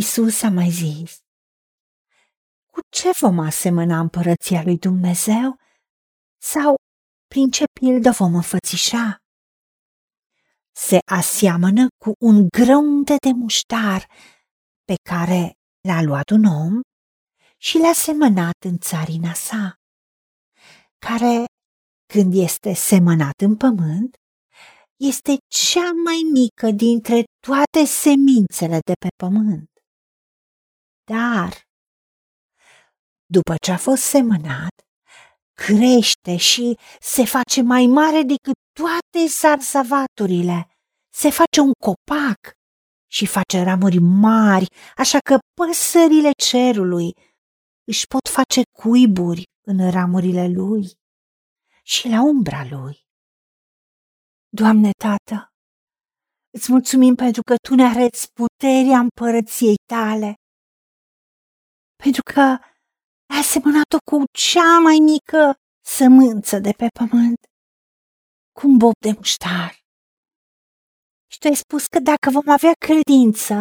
Isus a mai zis, cu ce vom asemăna împărăția lui Dumnezeu? Sau prin ce pildă vom înfățișa? Se aseamănă cu un grăunte de muștar pe care l-a luat un om și l-a semănat în țarina sa, care, când este semănat în pământ, este cea mai mică dintre toate semințele de pe pământ. Dar, după ce a fost semănat, crește și se face mai mare decât toate zarzavaturile. Se face un copac și face ramuri mari, așa că păsările cerului își pot face cuiburi în ramurile lui și la umbra lui. Doamne, Tată, îți mulțumim pentru că Tu ne arăți puterea împărăției Tale, pentru că ai asemănat-o cu cea mai mică sămânță de pe pământ, cu un bob de muștar. Și Tu ai spus că dacă vom avea credință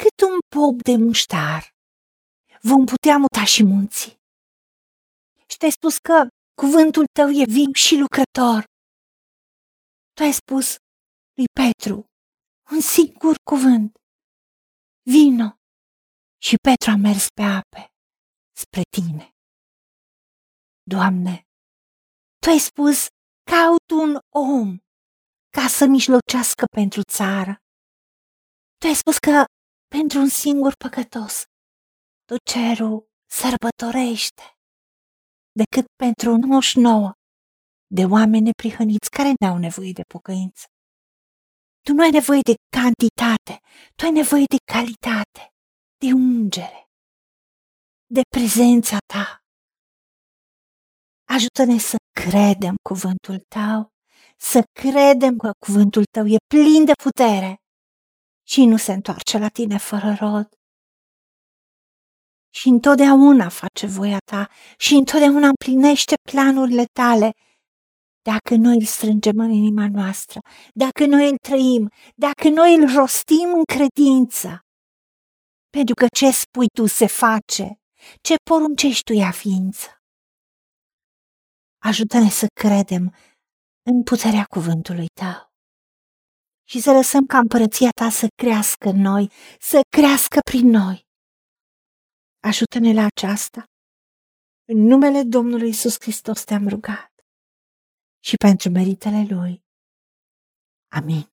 cât un bob de muștar, vom putea muta și munții. Și Tu ai spus că cuvântul Tău e viu și lucrător tu ai spus lui Petru un singur cuvânt. Vino! Și Petru a mers pe ape spre tine. Doamne, Tu ai spus, caut un om ca să mijlocească pentru țară. Tu ai spus că pentru un singur păcătos tot cerul sărbătorește decât pentru 99 de oameni neprihăniți care n-au nevoie de pocăință. Tu nu ai nevoie de cantitate, tu ai nevoie de calitate, de ungere, de prezența ta. Ajută-ne să credem cuvântul tău, să credem că cuvântul tău e plin de putere și nu se întoarce la tine fără rod. Și întotdeauna face voia ta și întotdeauna împlinește planurile tale dacă noi îl strângem în inima noastră, dacă noi îl trăim, dacă noi îl rostim în credință. Pentru că ce spui tu se face, ce poruncești tu ea ființă. Ajută-ne să credem în puterea cuvântului tău și să lăsăm ca împărăția ta să crească în noi, să crească prin noi. Ajută-ne la aceasta. În numele Domnului Isus Hristos te-am rugat și pentru meritele Lui. Amin.